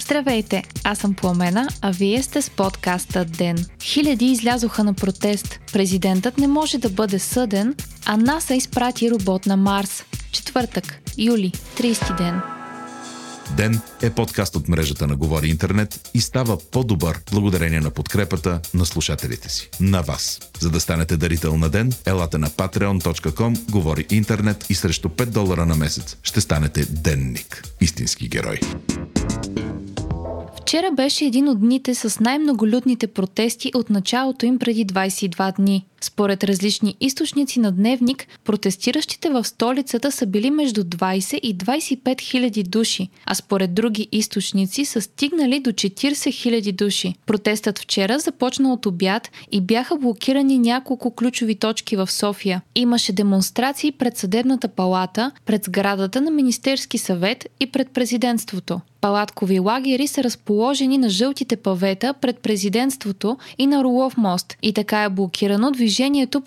Здравейте, аз съм Пламена, а вие сте с подкаста Ден. Хиляди излязоха на протест. Президентът не може да бъде съден, а НАСА изпрати робот на Марс. Четвъртък, юли, 30 ден. Ден е подкаст от мрежата на Говори Интернет и става по-добър благодарение на подкрепата на слушателите си. На вас. За да станете дарител на Ден, елате на patreon.com, Говори Интернет и срещу 5 долара на месец ще станете денник. Истински герой. Вчера беше един от дните с най-многолюдните протести от началото им преди 22 дни. Според различни източници на дневник, протестиращите в столицата са били между 20 и 25 хиляди души, а според други източници са стигнали до 40 хиляди души. Протестът вчера започна от обяд и бяха блокирани няколко ключови точки в София. Имаше демонстрации пред съдебната палата, пред сградата на Министерски съвет и пред президентството. Палаткови лагери са разположени на жълтите павета пред президентството и на Рулов мост и така е блокирано движението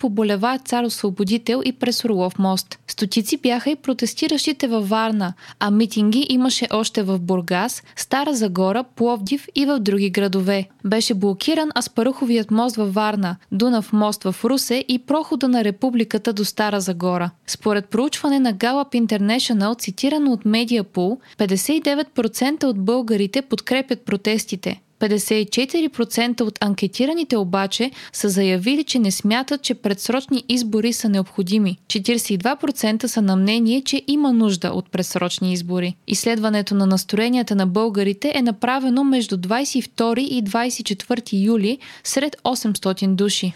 по булева Цар Освободител и през Рулов мост. Стотици бяха и протестиращите във Варна, а митинги имаше още в Бургас, Стара Загора, Пловдив и в други градове. Беше блокиран Аспаруховият мост във Варна, Дунав мост в Русе и прохода на Републиката до Стара Загора. Според проучване на Gallup International, цитирано от Mediapool, 59% 50% от българите подкрепят протестите. 54% от анкетираните обаче са заявили, че не смятат, че предсрочни избори са необходими. 42% са на мнение, че има нужда от предсрочни избори. Изследването на настроенията на българите е направено между 22 и 24 юли сред 800 души.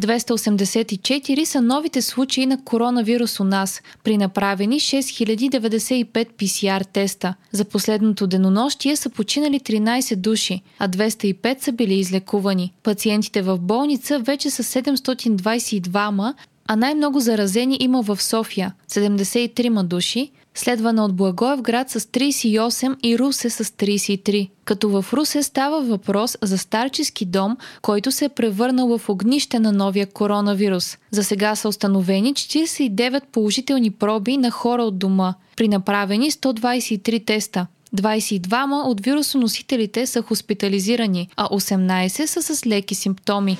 284 са новите случаи на коронавирус у нас, при направени 6095 PCR теста. За последното денонощие са починали 13 души, а 205 са били излекувани. Пациентите в болница вече са 722, а най-много заразени има в София – 73 души, следвана от Благоевград с 38 и Русе с 33. Като в Русе става въпрос за старчески дом, който се е превърнал в огнище на новия коронавирус. За сега са установени 49 положителни проби на хора от дома, при направени 123 теста. 22 от вирусоносителите са хоспитализирани, а 18 са с леки симптоми.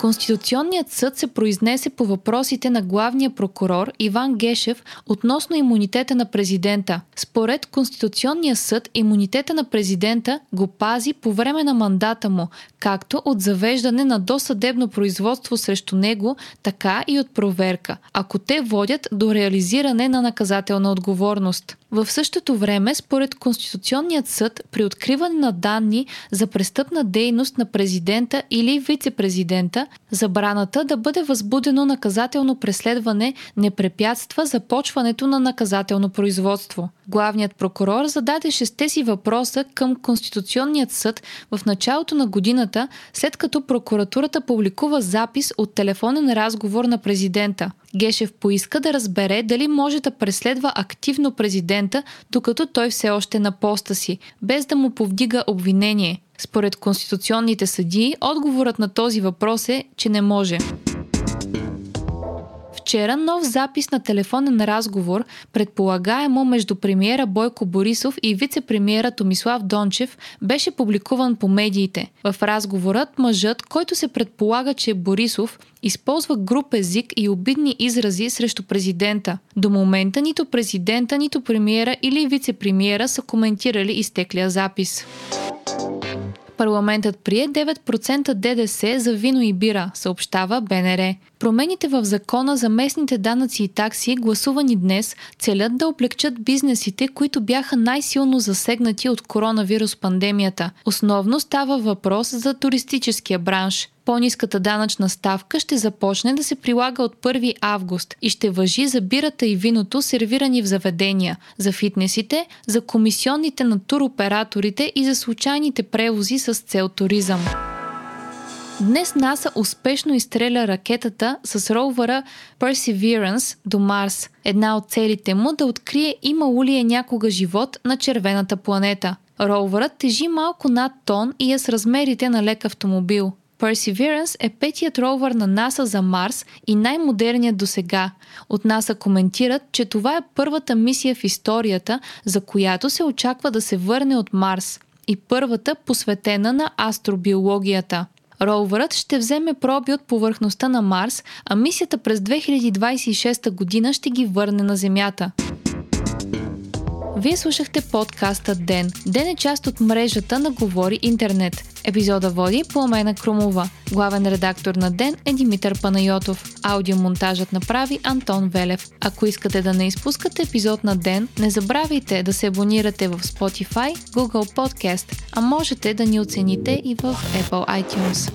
Конституционният съд се произнесе по въпросите на главния прокурор Иван Гешев относно имунитета на президента. Според Конституционния съд, имунитета на президента го пази по време на мандата му, както от завеждане на досъдебно производство срещу него, така и от проверка, ако те водят до реализиране на наказателна отговорност. В същото време, според Конституционният съд, при откриване на данни за престъпна дейност на президента или вице-президента, забраната да бъде възбудено наказателно преследване не препятства започването на наказателно производство. Главният прокурор зададе шесте си въпроса към Конституционният съд в началото на годината, след като прокуратурата публикува запис от телефонен разговор на президента. Гешев поиска да разбере дали може да преследва активно президента, докато той все още на поста си, без да му повдига обвинение. Според конституционните съдии, отговорът на този въпрос е, че не може. Вчера нов запис на телефонен разговор, предполагаемо между премиера Бойко Борисов и вице-премиера Томислав Дончев, беше публикуван по медиите. В разговорът мъжът, който се предполага, че е Борисов, използва груп език и обидни изрази срещу президента. До момента нито президента, нито премиера или вице-премиера са коментирали изтеклия запис парламентът прие 9% ДДС за вино и бира, съобщава БНР. Промените в закона за местните данъци и такси, гласувани днес, целят да облегчат бизнесите, които бяха най-силно засегнати от коронавирус пандемията. Основно става въпрос за туристическия бранш. По-ниската данъчна ставка ще започне да се прилага от 1 август и ще въжи за бирата и виното, сервирани в заведения, за фитнесите, за комисионните на туроператорите и за случайните превози с цел туризъм. Днес НАСА успешно изстреля ракетата с ровъра Perseverance до Марс. Една от целите му да открие имало ли е някога живот на червената планета. Ровърът тежи малко над тон и е с размерите на лек автомобил. Perseverance е петият ровър на НАСА за Марс и най-модерният до сега. От НАСА коментират, че това е първата мисия в историята, за която се очаква да се върне от Марс и първата посветена на астробиологията. Ровърът ще вземе проби от повърхността на Марс, а мисията през 2026 година ще ги върне на Земята. Вие слушахте подкаста Ден. Ден е част от мрежата на Говори Интернет. Епизода води Пламена Крумова. Главен редактор на Ден е Димитър Панайотов. Аудиомонтажът направи Антон Велев. Ако искате да не изпускате епизод на Ден, не забравяйте да се абонирате в Spotify, Google Podcast, а можете да ни оцените и в Apple iTunes.